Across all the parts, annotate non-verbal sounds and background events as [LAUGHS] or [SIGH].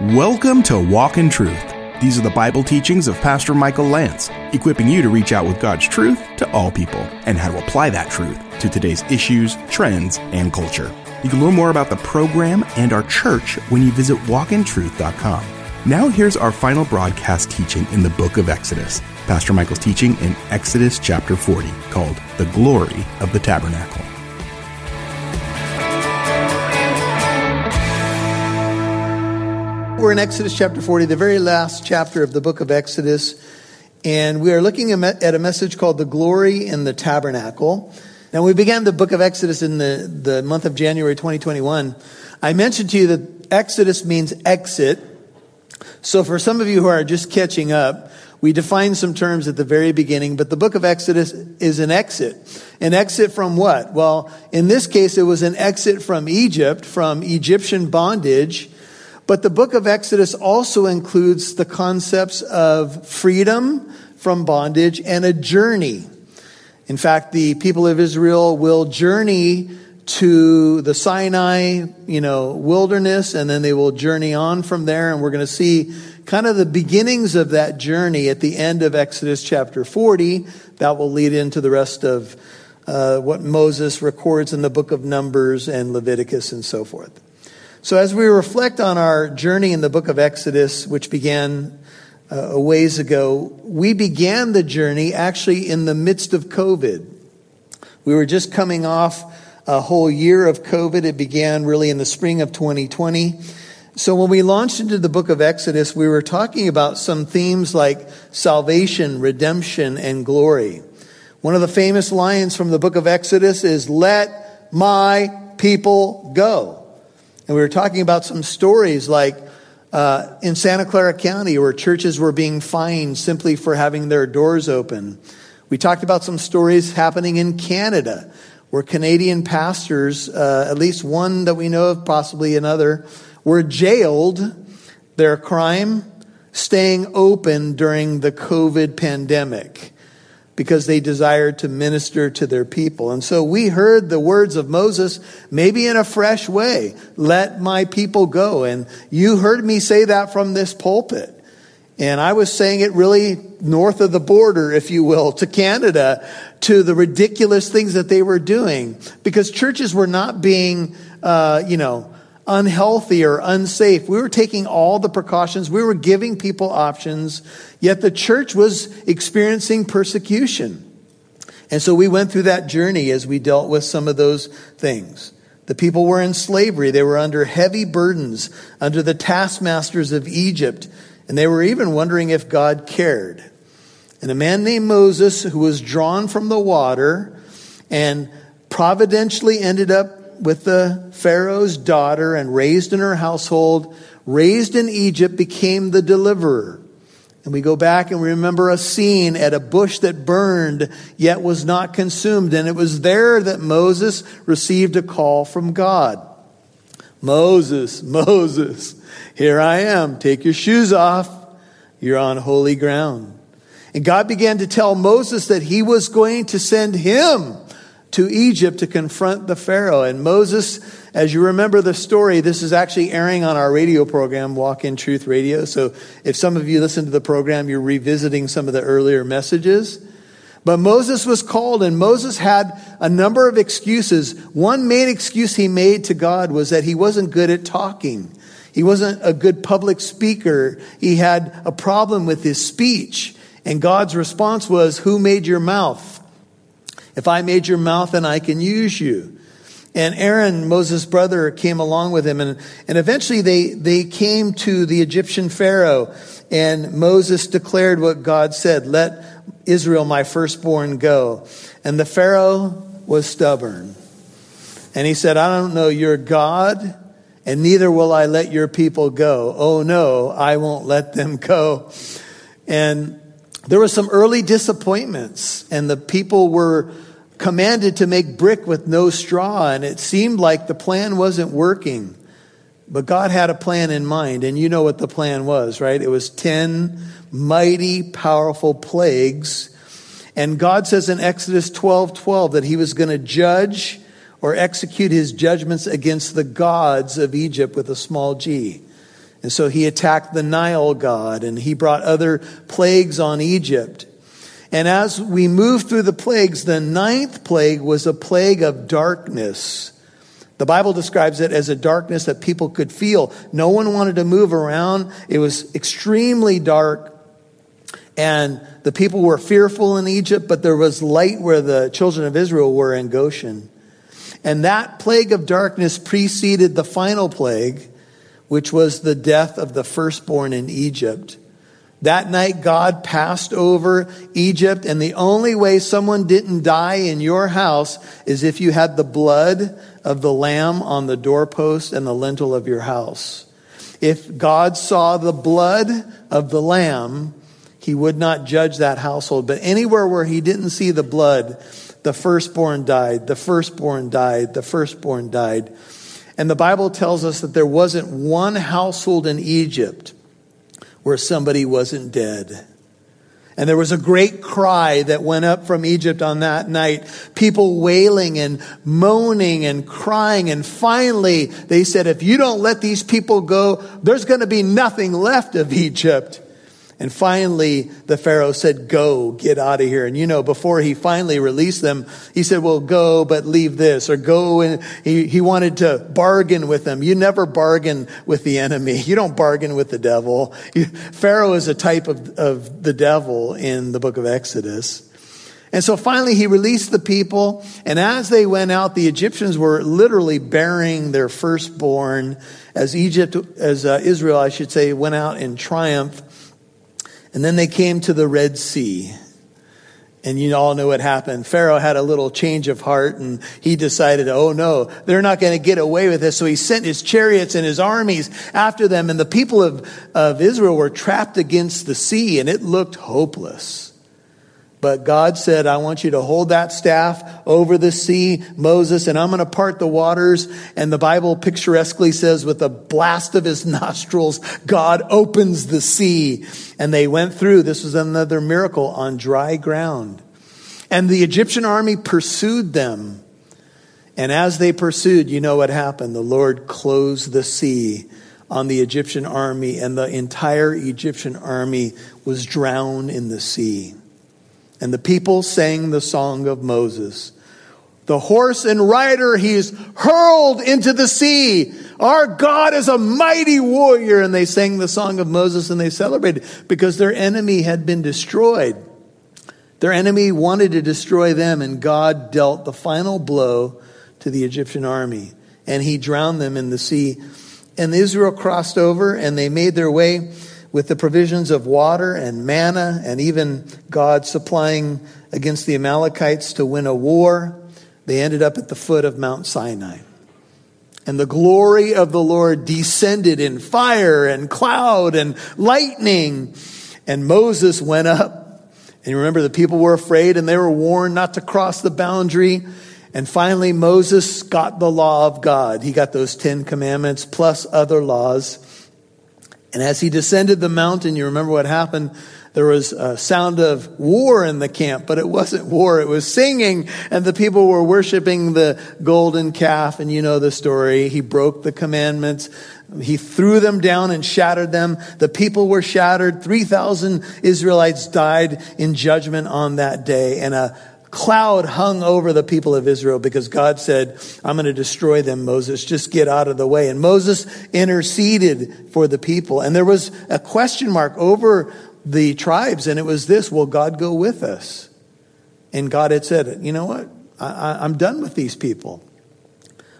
Welcome to Walk in Truth. These are the Bible teachings of Pastor Michael Lance, equipping you to reach out with God's truth to all people and how to apply that truth to today's issues, trends, and culture. You can learn more about the program and our church when you visit walkintruth.com. Now, here's our final broadcast teaching in the book of Exodus. Pastor Michael's teaching in Exodus chapter 40, called The Glory of the Tabernacle. We're in Exodus chapter 40, the very last chapter of the book of Exodus, and we are looking at a message called The Glory in the Tabernacle. Now, we began the book of Exodus in the, the month of January 2021. I mentioned to you that Exodus means exit. So, for some of you who are just catching up, we defined some terms at the very beginning, but the book of Exodus is an exit. An exit from what? Well, in this case, it was an exit from Egypt, from Egyptian bondage but the book of Exodus also includes the concepts of freedom from bondage and a journey. In fact, the people of Israel will journey to the Sinai, you know, wilderness, and then they will journey on from there. And we're going to see kind of the beginnings of that journey at the end of Exodus chapter 40. That will lead into the rest of uh, what Moses records in the book of Numbers and Leviticus and so forth. So, as we reflect on our journey in the book of Exodus, which began uh, a ways ago, we began the journey actually in the midst of COVID. We were just coming off a whole year of COVID. It began really in the spring of 2020. So, when we launched into the book of Exodus, we were talking about some themes like salvation, redemption, and glory. One of the famous lines from the book of Exodus is, Let my people go. And we were talking about some stories like uh, in Santa Clara County where churches were being fined simply for having their doors open. We talked about some stories happening in Canada where Canadian pastors, uh, at least one that we know of, possibly another, were jailed. Their crime, staying open during the COVID pandemic because they desired to minister to their people. And so we heard the words of Moses, maybe in a fresh way, let my people go. And you heard me say that from this pulpit. And I was saying it really north of the border, if you will, to Canada, to the ridiculous things that they were doing. Because churches were not being, uh, you know, unhealthy or unsafe. We were taking all the precautions. We were giving people options, yet the church was experiencing persecution. And so we went through that journey as we dealt with some of those things. The people were in slavery. They were under heavy burdens, under the taskmasters of Egypt, and they were even wondering if God cared. And a man named Moses, who was drawn from the water and providentially ended up with the Pharaoh's daughter and raised in her household, raised in Egypt, became the deliverer. And we go back and we remember a scene at a bush that burned yet was not consumed. And it was there that Moses received a call from God. Moses, Moses, here I am. Take your shoes off. You're on holy ground. And God began to tell Moses that he was going to send him to Egypt to confront the Pharaoh. And Moses, as you remember the story, this is actually airing on our radio program, Walk in Truth Radio. So if some of you listen to the program, you're revisiting some of the earlier messages. But Moses was called, and Moses had a number of excuses. One main excuse he made to God was that he wasn't good at talking. He wasn't a good public speaker. He had a problem with his speech. And God's response was, Who made your mouth? If I made your mouth, then I can use you. And Aaron, Moses' brother, came along with him. And, and eventually they, they came to the Egyptian Pharaoh. And Moses declared what God said Let Israel, my firstborn, go. And the Pharaoh was stubborn. And he said, I don't know your God, and neither will I let your people go. Oh no, I won't let them go. And there were some early disappointments, and the people were commanded to make brick with no straw, and it seemed like the plan wasn't working. But God had a plan in mind, and you know what the plan was, right? It was 10 mighty, powerful plagues. And God says in Exodus 12 12 that he was going to judge or execute his judgments against the gods of Egypt with a small g. And so he attacked the Nile god and he brought other plagues on Egypt. And as we move through the plagues, the ninth plague was a plague of darkness. The Bible describes it as a darkness that people could feel. No one wanted to move around. It was extremely dark. And the people were fearful in Egypt, but there was light where the children of Israel were in Goshen. And that plague of darkness preceded the final plague, which was the death of the firstborn in Egypt. That night, God passed over Egypt, and the only way someone didn't die in your house is if you had the blood of the lamb on the doorpost and the lintel of your house. If God saw the blood of the lamb, he would not judge that household. But anywhere where he didn't see the blood, the firstborn died, the firstborn died, the firstborn died. And the Bible tells us that there wasn't one household in Egypt where somebody wasn't dead. And there was a great cry that went up from Egypt on that night. People wailing and moaning and crying. And finally, they said, if you don't let these people go, there's going to be nothing left of Egypt. And finally, the Pharaoh said, Go, get out of here. And you know, before he finally released them, he said, Well, go, but leave this, or go. And he, he wanted to bargain with them. You never bargain with the enemy, [LAUGHS] you don't bargain with the devil. [LAUGHS] Pharaoh is a type of, of the devil in the book of Exodus. And so finally, he released the people. And as they went out, the Egyptians were literally burying their firstborn as Egypt, as uh, Israel, I should say, went out in triumph. And then they came to the Red Sea. And you all know what happened. Pharaoh had a little change of heart and he decided, oh no, they're not going to get away with this. So he sent his chariots and his armies after them. And the people of, of Israel were trapped against the sea and it looked hopeless. But God said, I want you to hold that staff over the sea, Moses, and I'm going to part the waters. And the Bible picturesquely says, with a blast of his [LAUGHS] nostrils, God opens the sea. And they went through. This was another miracle on dry ground. And the Egyptian army pursued them. And as they pursued, you know what happened? The Lord closed the sea on the Egyptian army, and the entire Egyptian army was drowned in the sea. And the people sang the song of Moses. The horse and rider he is hurled into the sea. Our God is a mighty warrior. And they sang the song of Moses and they celebrated because their enemy had been destroyed. Their enemy wanted to destroy them, and God dealt the final blow to the Egyptian army. And he drowned them in the sea. And Israel crossed over and they made their way with the provisions of water and manna, and even God supplying against the Amalekites to win a war, they ended up at the foot of Mount Sinai. And the glory of the Lord descended in fire and cloud and lightning. And Moses went up. And you remember the people were afraid and they were warned not to cross the boundary. And finally, Moses got the law of God. He got those Ten Commandments plus other laws. And as he descended the mountain, you remember what happened? There was a sound of war in the camp, but it wasn't war. It was singing and the people were worshiping the golden calf. And you know the story. He broke the commandments. He threw them down and shattered them. The people were shattered. 3,000 Israelites died in judgment on that day. And a cloud hung over the people of Israel because God said, I'm going to destroy them, Moses. Just get out of the way. And Moses interceded for the people. And there was a question mark over the tribes, and it was this Will God go with us? And God had said, You know what? I, am done with these people.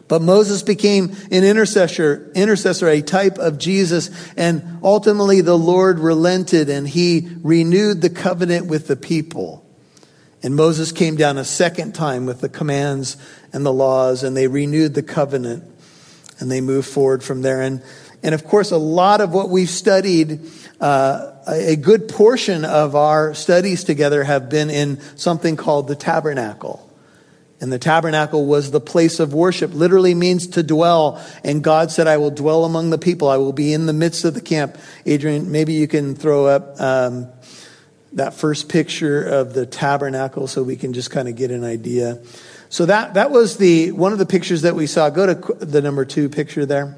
But Moses became an intercessor, intercessor, a type of Jesus, and ultimately the Lord relented and he renewed the covenant with the people. And Moses came down a second time with the commands and the laws, and they renewed the covenant and they moved forward from there. And, and of course, a lot of what we've studied, uh, a good portion of our studies together have been in something called the tabernacle. And the tabernacle was the place of worship, literally means to dwell. And God said, I will dwell among the people. I will be in the midst of the camp. Adrian, maybe you can throw up um, that first picture of the tabernacle so we can just kind of get an idea. So that, that was the, one of the pictures that we saw. Go to the number two picture there.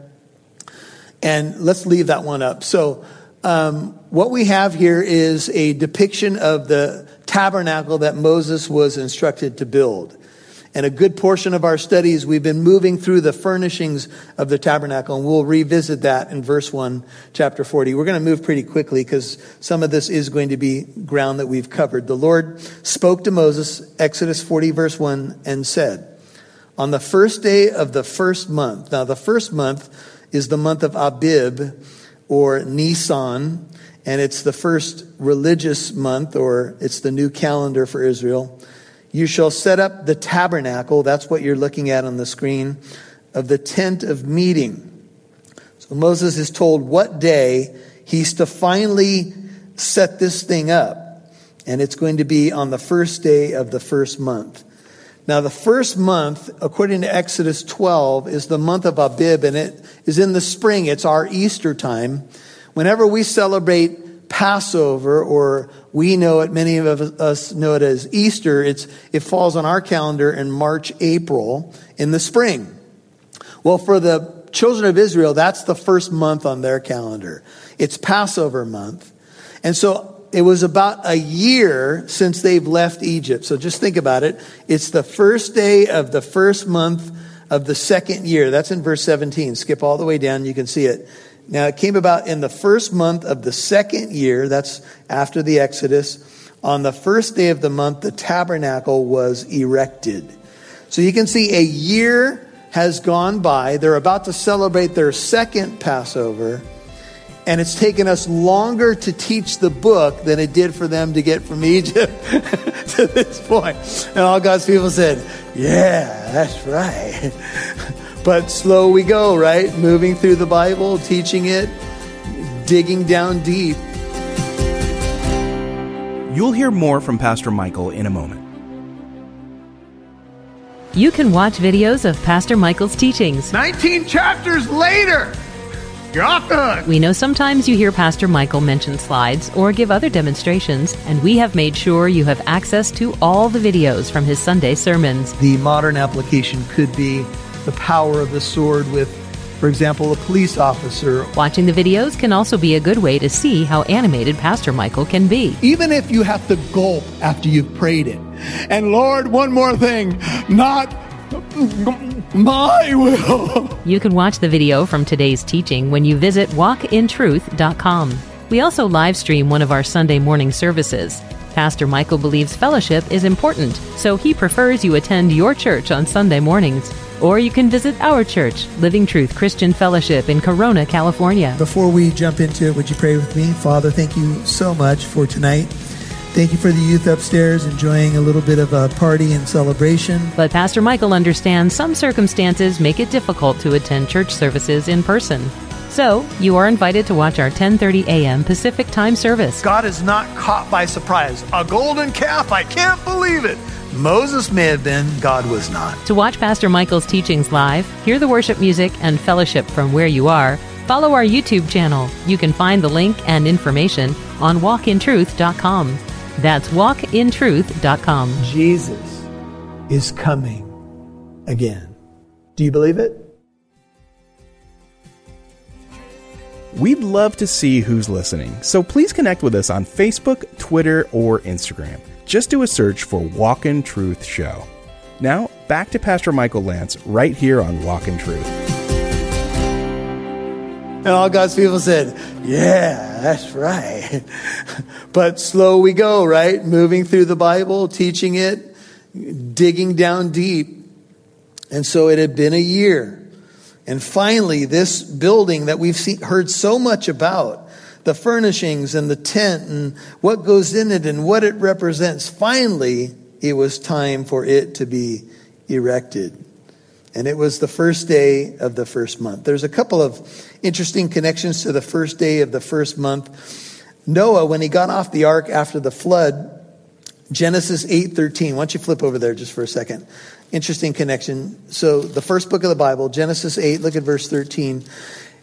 And let's leave that one up. So, um, what we have here is a depiction of the tabernacle that Moses was instructed to build. And a good portion of our studies, we've been moving through the furnishings of the tabernacle, and we'll revisit that in verse 1, chapter 40. We're going to move pretty quickly because some of this is going to be ground that we've covered. The Lord spoke to Moses, Exodus 40, verse 1, and said, On the first day of the first month, now the first month is the month of Abib or Nisan, and it's the first religious month, or it's the new calendar for Israel. You shall set up the tabernacle, that's what you're looking at on the screen, of the tent of meeting. So Moses is told what day he's to finally set this thing up. And it's going to be on the first day of the first month. Now, the first month, according to Exodus 12, is the month of Abib, and it is in the spring. It's our Easter time. Whenever we celebrate Passover, or we know it, many of us know it as Easter, it's, it falls on our calendar in March, April, in the spring. Well, for the children of Israel, that's the first month on their calendar. It's Passover month. And so it was about a year since they've left Egypt. So just think about it. It's the first day of the first month of the second year. That's in verse 17. Skip all the way down, you can see it. Now, it came about in the first month of the second year, that's after the Exodus. On the first day of the month, the tabernacle was erected. So you can see a year has gone by. They're about to celebrate their second Passover. And it's taken us longer to teach the book than it did for them to get from Egypt [LAUGHS] to this point. And all God's people said, Yeah, that's right. [LAUGHS] But slow we go, right? Moving through the Bible, teaching it, digging down deep. You'll hear more from Pastor Michael in a moment. You can watch videos of Pastor Michael's teachings. 19 chapters later, you're off the hook. We know sometimes you hear Pastor Michael mention slides or give other demonstrations, and we have made sure you have access to all the videos from his Sunday sermons. The modern application could be the power of the sword with, for example, a police officer. Watching the videos can also be a good way to see how animated Pastor Michael can be. Even if you have to gulp after you've prayed it. And Lord, one more thing, not my will. You can watch the video from today's teaching when you visit walkintruth.com. We also live stream one of our Sunday morning services. Pastor Michael believes fellowship is important, so he prefers you attend your church on Sunday mornings. Or you can visit our church, Living Truth Christian Fellowship in Corona, California. Before we jump into it, would you pray with me? Father, thank you so much for tonight. Thank you for the youth upstairs enjoying a little bit of a party and celebration. But Pastor Michael understands some circumstances make it difficult to attend church services in person. So, you are invited to watch our 10:30 a.m. Pacific Time service. God is not caught by surprise. A golden calf, I can't believe it. Moses may have been, God was not. To watch Pastor Michael's teachings live, hear the worship music, and fellowship from where you are, follow our YouTube channel. You can find the link and information on walkintruth.com. That's walkintruth.com. Jesus is coming again. Do you believe it? We'd love to see who's listening, so please connect with us on Facebook, Twitter, or Instagram. Just do a search for Walk in Truth Show. Now, back to Pastor Michael Lance right here on Walk in Truth. And all God's people said, Yeah, that's right. [LAUGHS] but slow we go, right? Moving through the Bible, teaching it, digging down deep. And so it had been a year. And finally, this building that we've seen, heard so much about, the furnishings and the tent and what goes in it and what it represents, finally, it was time for it to be erected. And it was the first day of the first month. There's a couple of interesting connections to the first day of the first month. Noah, when he got off the ark after the flood, Genesis 8:13. Why don't you flip over there just for a second? Interesting connection. So the first book of the Bible, Genesis 8, look at verse 13.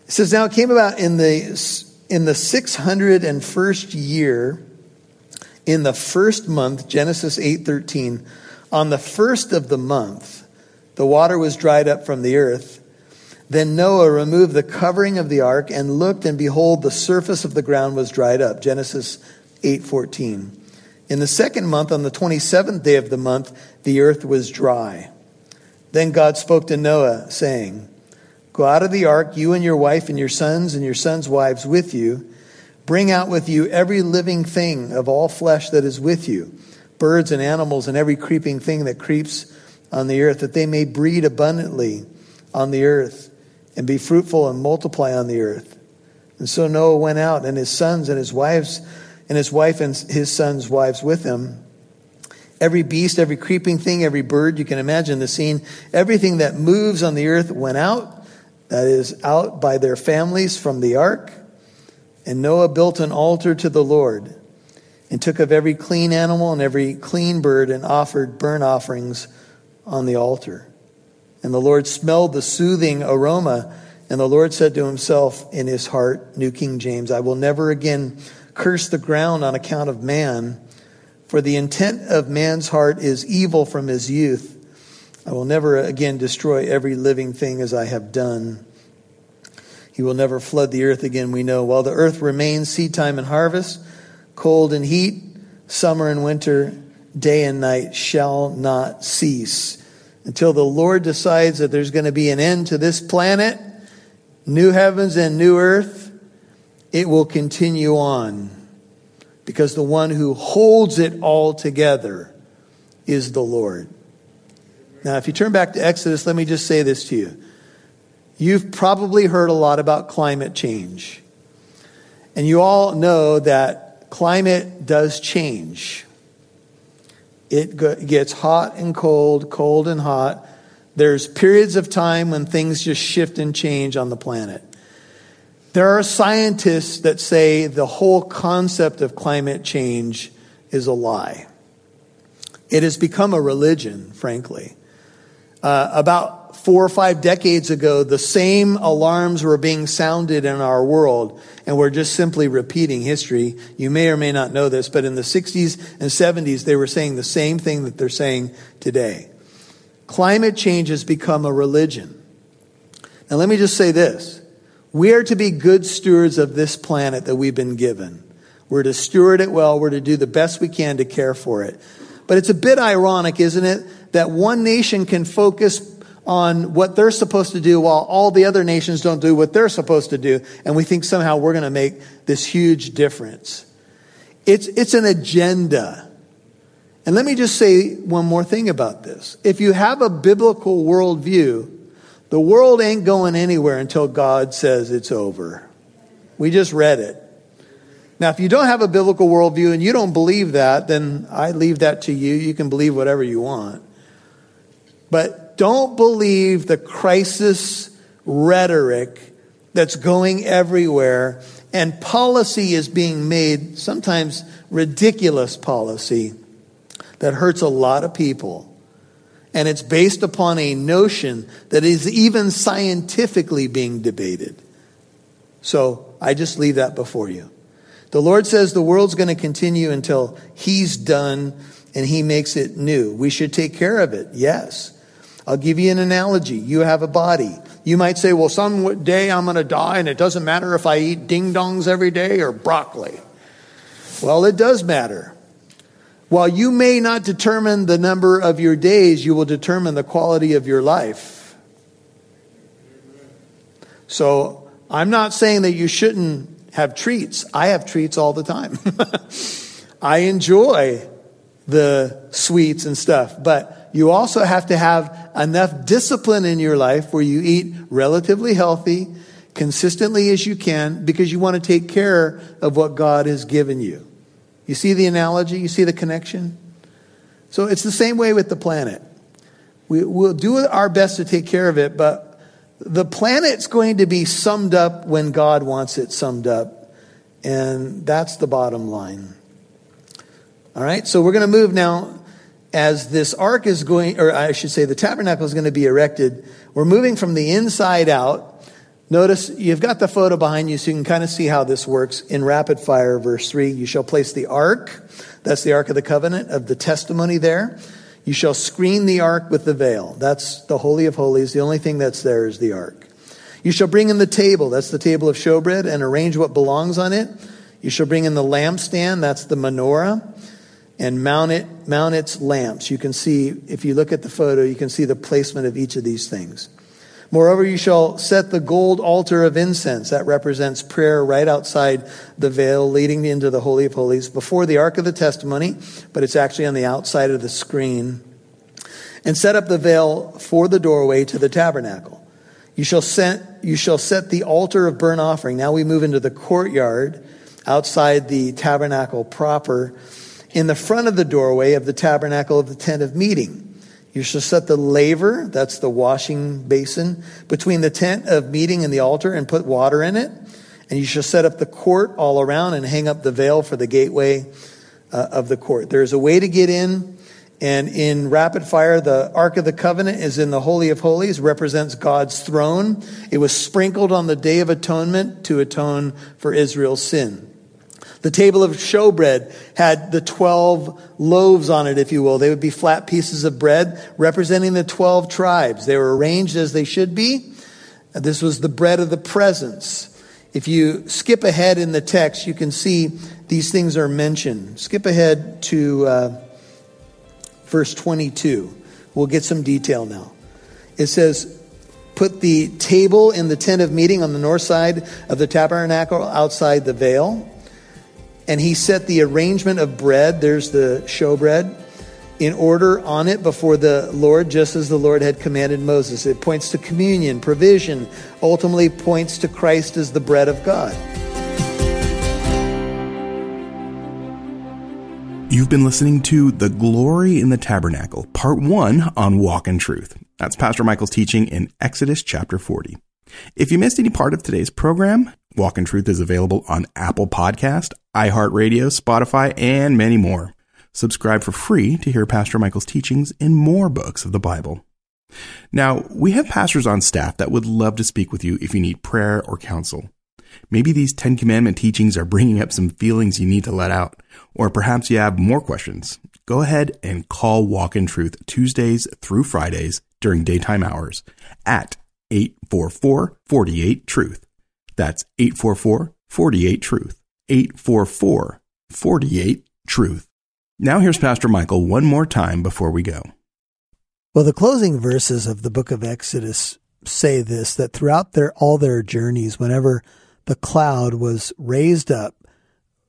It says, Now it came about in the in the 601st year, in the first month, Genesis 8:13, on the first of the month, the water was dried up from the earth. Then Noah removed the covering of the ark and looked, and behold, the surface of the ground was dried up. Genesis 8:14. In the second month, on the 27th day of the month, the earth was dry. Then God spoke to Noah, saying, Go out of the ark, you and your wife and your sons and your sons' wives with you. Bring out with you every living thing of all flesh that is with you, birds and animals and every creeping thing that creeps on the earth, that they may breed abundantly on the earth and be fruitful and multiply on the earth. And so Noah went out, and his sons and his wives, and his wife and his sons' wives with him. Every beast, every creeping thing, every bird, you can imagine the scene. Everything that moves on the earth went out, that is, out by their families from the ark. And Noah built an altar to the Lord and took of every clean animal and every clean bird and offered burnt offerings on the altar. And the Lord smelled the soothing aroma. And the Lord said to himself in his heart, New King James, I will never again curse the ground on account of man, for the intent of man's heart is evil from his youth. I will never again destroy every living thing as I have done. He will never flood the earth again, we know. While the earth remains seed time and harvest, cold and heat, summer and winter, day and night shall not cease until the Lord decides that there's going to be an end to this planet, new heavens and new earth, it will continue on. Because the one who holds it all together is the Lord. Now, if you turn back to Exodus, let me just say this to you. You've probably heard a lot about climate change. And you all know that climate does change. It gets hot and cold, cold and hot. There's periods of time when things just shift and change on the planet. There are scientists that say the whole concept of climate change is a lie. It has become a religion, frankly. Uh, about four or five decades ago, the same alarms were being sounded in our world, and we're just simply repeating history. You may or may not know this, but in the 60s and 70s, they were saying the same thing that they're saying today. Climate change has become a religion. Now, let me just say this we are to be good stewards of this planet that we've been given. We're to steward it well, we're to do the best we can to care for it. But it's a bit ironic, isn't it, that one nation can focus on what they're supposed to do while all the other nations don't do what they're supposed to do. And we think somehow we're going to make this huge difference. It's, it's an agenda. And let me just say one more thing about this. If you have a biblical worldview, the world ain't going anywhere until God says it's over. We just read it. Now, if you don't have a biblical worldview and you don't believe that, then I leave that to you. You can believe whatever you want. But don't believe the crisis rhetoric that's going everywhere and policy is being made, sometimes ridiculous policy, that hurts a lot of people. And it's based upon a notion that is even scientifically being debated. So I just leave that before you. The Lord says the world's going to continue until He's done and He makes it new. We should take care of it, yes. I'll give you an analogy. You have a body. You might say, well, some day I'm going to die and it doesn't matter if I eat ding dongs every day or broccoli. Well, it does matter. While you may not determine the number of your days, you will determine the quality of your life. So I'm not saying that you shouldn't have treats. I have treats all the time. [LAUGHS] I enjoy the sweets and stuff, but you also have to have enough discipline in your life where you eat relatively healthy, consistently as you can, because you want to take care of what God has given you. You see the analogy? You see the connection? So it's the same way with the planet. We, will do our best to take care of it, but the planet's going to be summed up when God wants it summed up. And that's the bottom line. All right, so we're going to move now as this ark is going, or I should say the tabernacle is going to be erected, we're moving from the inside out. Notice you've got the photo behind you so you can kind of see how this works in rapid fire. Verse 3 You shall place the ark, that's the ark of the covenant of the testimony there. You shall screen the ark with the veil. That's the Holy of Holies. The only thing that's there is the ark. You shall bring in the table, that's the table of showbread, and arrange what belongs on it. You shall bring in the lampstand, that's the menorah, and mount it, mount its lamps. You can see, if you look at the photo, you can see the placement of each of these things. Moreover, you shall set the gold altar of incense. That represents prayer right outside the veil leading into the Holy of Holies before the Ark of the Testimony, but it's actually on the outside of the screen. And set up the veil for the doorway to the tabernacle. You shall set, you shall set the altar of burnt offering. Now we move into the courtyard outside the tabernacle proper in the front of the doorway of the tabernacle of the tent of meeting. You shall set the laver, that's the washing basin, between the tent of meeting and the altar and put water in it. And you shall set up the court all around and hang up the veil for the gateway uh, of the court. There's a way to get in. And in rapid fire, the Ark of the Covenant is in the Holy of Holies, represents God's throne. It was sprinkled on the Day of Atonement to atone for Israel's sin. The table of showbread had the 12 loaves on it, if you will. They would be flat pieces of bread representing the 12 tribes. They were arranged as they should be. This was the bread of the presence. If you skip ahead in the text, you can see these things are mentioned. Skip ahead to uh, verse 22. We'll get some detail now. It says, Put the table in the tent of meeting on the north side of the tabernacle outside the veil and he set the arrangement of bread, there's the showbread, in order on it before the Lord, just as the Lord had commanded Moses. It points to communion, provision, ultimately points to Christ as the bread of God. You've been listening to The Glory in the Tabernacle, Part 1 on Walk in Truth. That's Pastor Michael's teaching in Exodus chapter 40. If you missed any part of today's program, Walk in Truth is available on Apple Podcast, iHeartRadio, Spotify, and many more. Subscribe for free to hear Pastor Michael's teachings in more books of the Bible. Now, we have pastors on staff that would love to speak with you if you need prayer or counsel. Maybe these Ten Commandment teachings are bringing up some feelings you need to let out, or perhaps you have more questions. Go ahead and call Walk in Truth Tuesdays through Fridays during daytime hours at 844 48 Truth. That's 844 48 Truth. 844 48 Truth. Now here's Pastor Michael one more time before we go. Well, the closing verses of the book of Exodus say this that throughout their all their journeys, whenever the cloud was raised up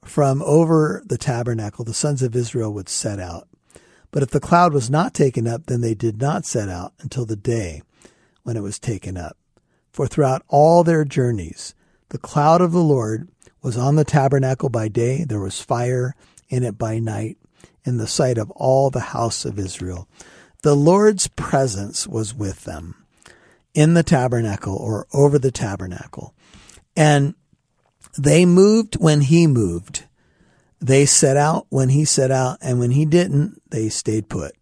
from over the tabernacle, the sons of Israel would set out. But if the cloud was not taken up, then they did not set out until the day when it was taken up. For throughout all their journeys, the cloud of the Lord was on the tabernacle by day, there was fire in it by night, in the sight of all the house of Israel. The Lord's presence was with them in the tabernacle or over the tabernacle. And they moved when he moved. They set out when he set out, and when he didn't, they stayed put.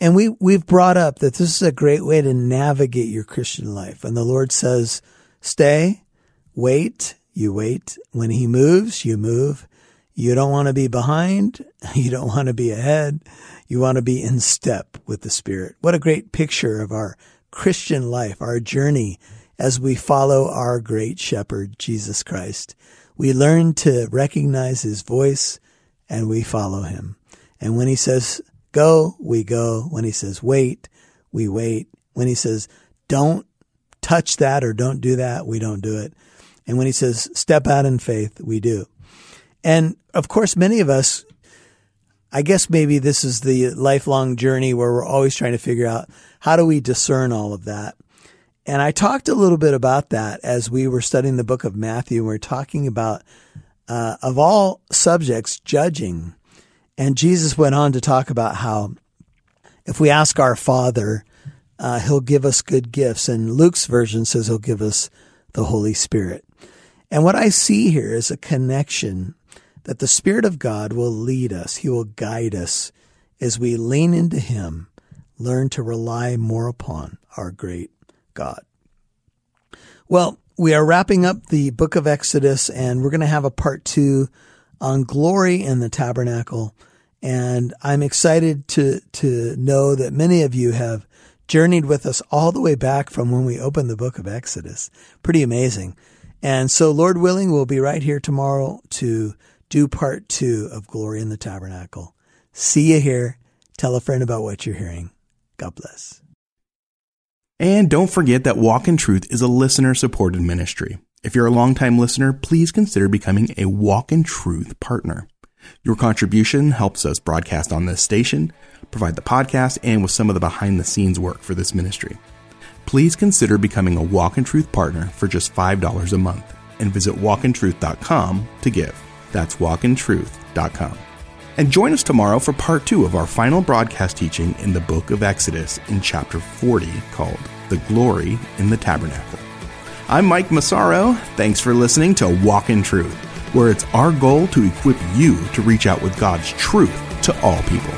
And we, we've brought up that this is a great way to navigate your Christian life. And the Lord says, stay, wait, you wait. When He moves, you move. You don't want to be behind. [LAUGHS] You don't want to be ahead. You want to be in step with the Spirit. What a great picture of our Christian life, our journey as we follow our great shepherd, Jesus Christ. We learn to recognize his voice and we follow him. And when he says, go, we go. When he says wait, we wait. When he says don't touch that or don't do that, we don't do it. And when he says step out in faith, we do. And of course, many of us, I guess maybe this is the lifelong journey where we're always trying to figure out how do we discern all of that. And I talked a little bit about that as we were studying the book of Matthew. We we're talking about, uh, of all subjects, judging. And Jesus went on to talk about how if we ask our Father, uh, He'll give us good gifts. And Luke's version says He'll give us the Holy Spirit. And what I see here is a connection that the Spirit of God will lead us. He will guide us as we lean into Him, learn to rely more upon our great God. Well, we are wrapping up the book of Exodus and we're going to have a part two on glory in the tabernacle. And I'm excited to, to know that many of you have journeyed with us all the way back from when we opened the book of Exodus. Pretty amazing. And so, Lord willing, we'll be right here tomorrow to do part two of Glory in the Tabernacle. See you here. Tell a friend about what you're hearing. God bless. And don't forget that Walk in Truth is a listener supported ministry. If you're a longtime listener, please consider becoming a Walk in Truth partner. Your contribution helps us broadcast on this station, provide the podcast, and with some of the behind the scenes work for this ministry. Please consider becoming a Walk in Truth partner for just $5 a month and visit walkintruth.com to give. That's walkintruth.com. And join us tomorrow for part two of our final broadcast teaching in the book of Exodus in chapter 40 called The Glory in the Tabernacle. I'm Mike Massaro. Thanks for listening to Walk in Truth, where it's our goal to equip you to reach out with God's truth to all people.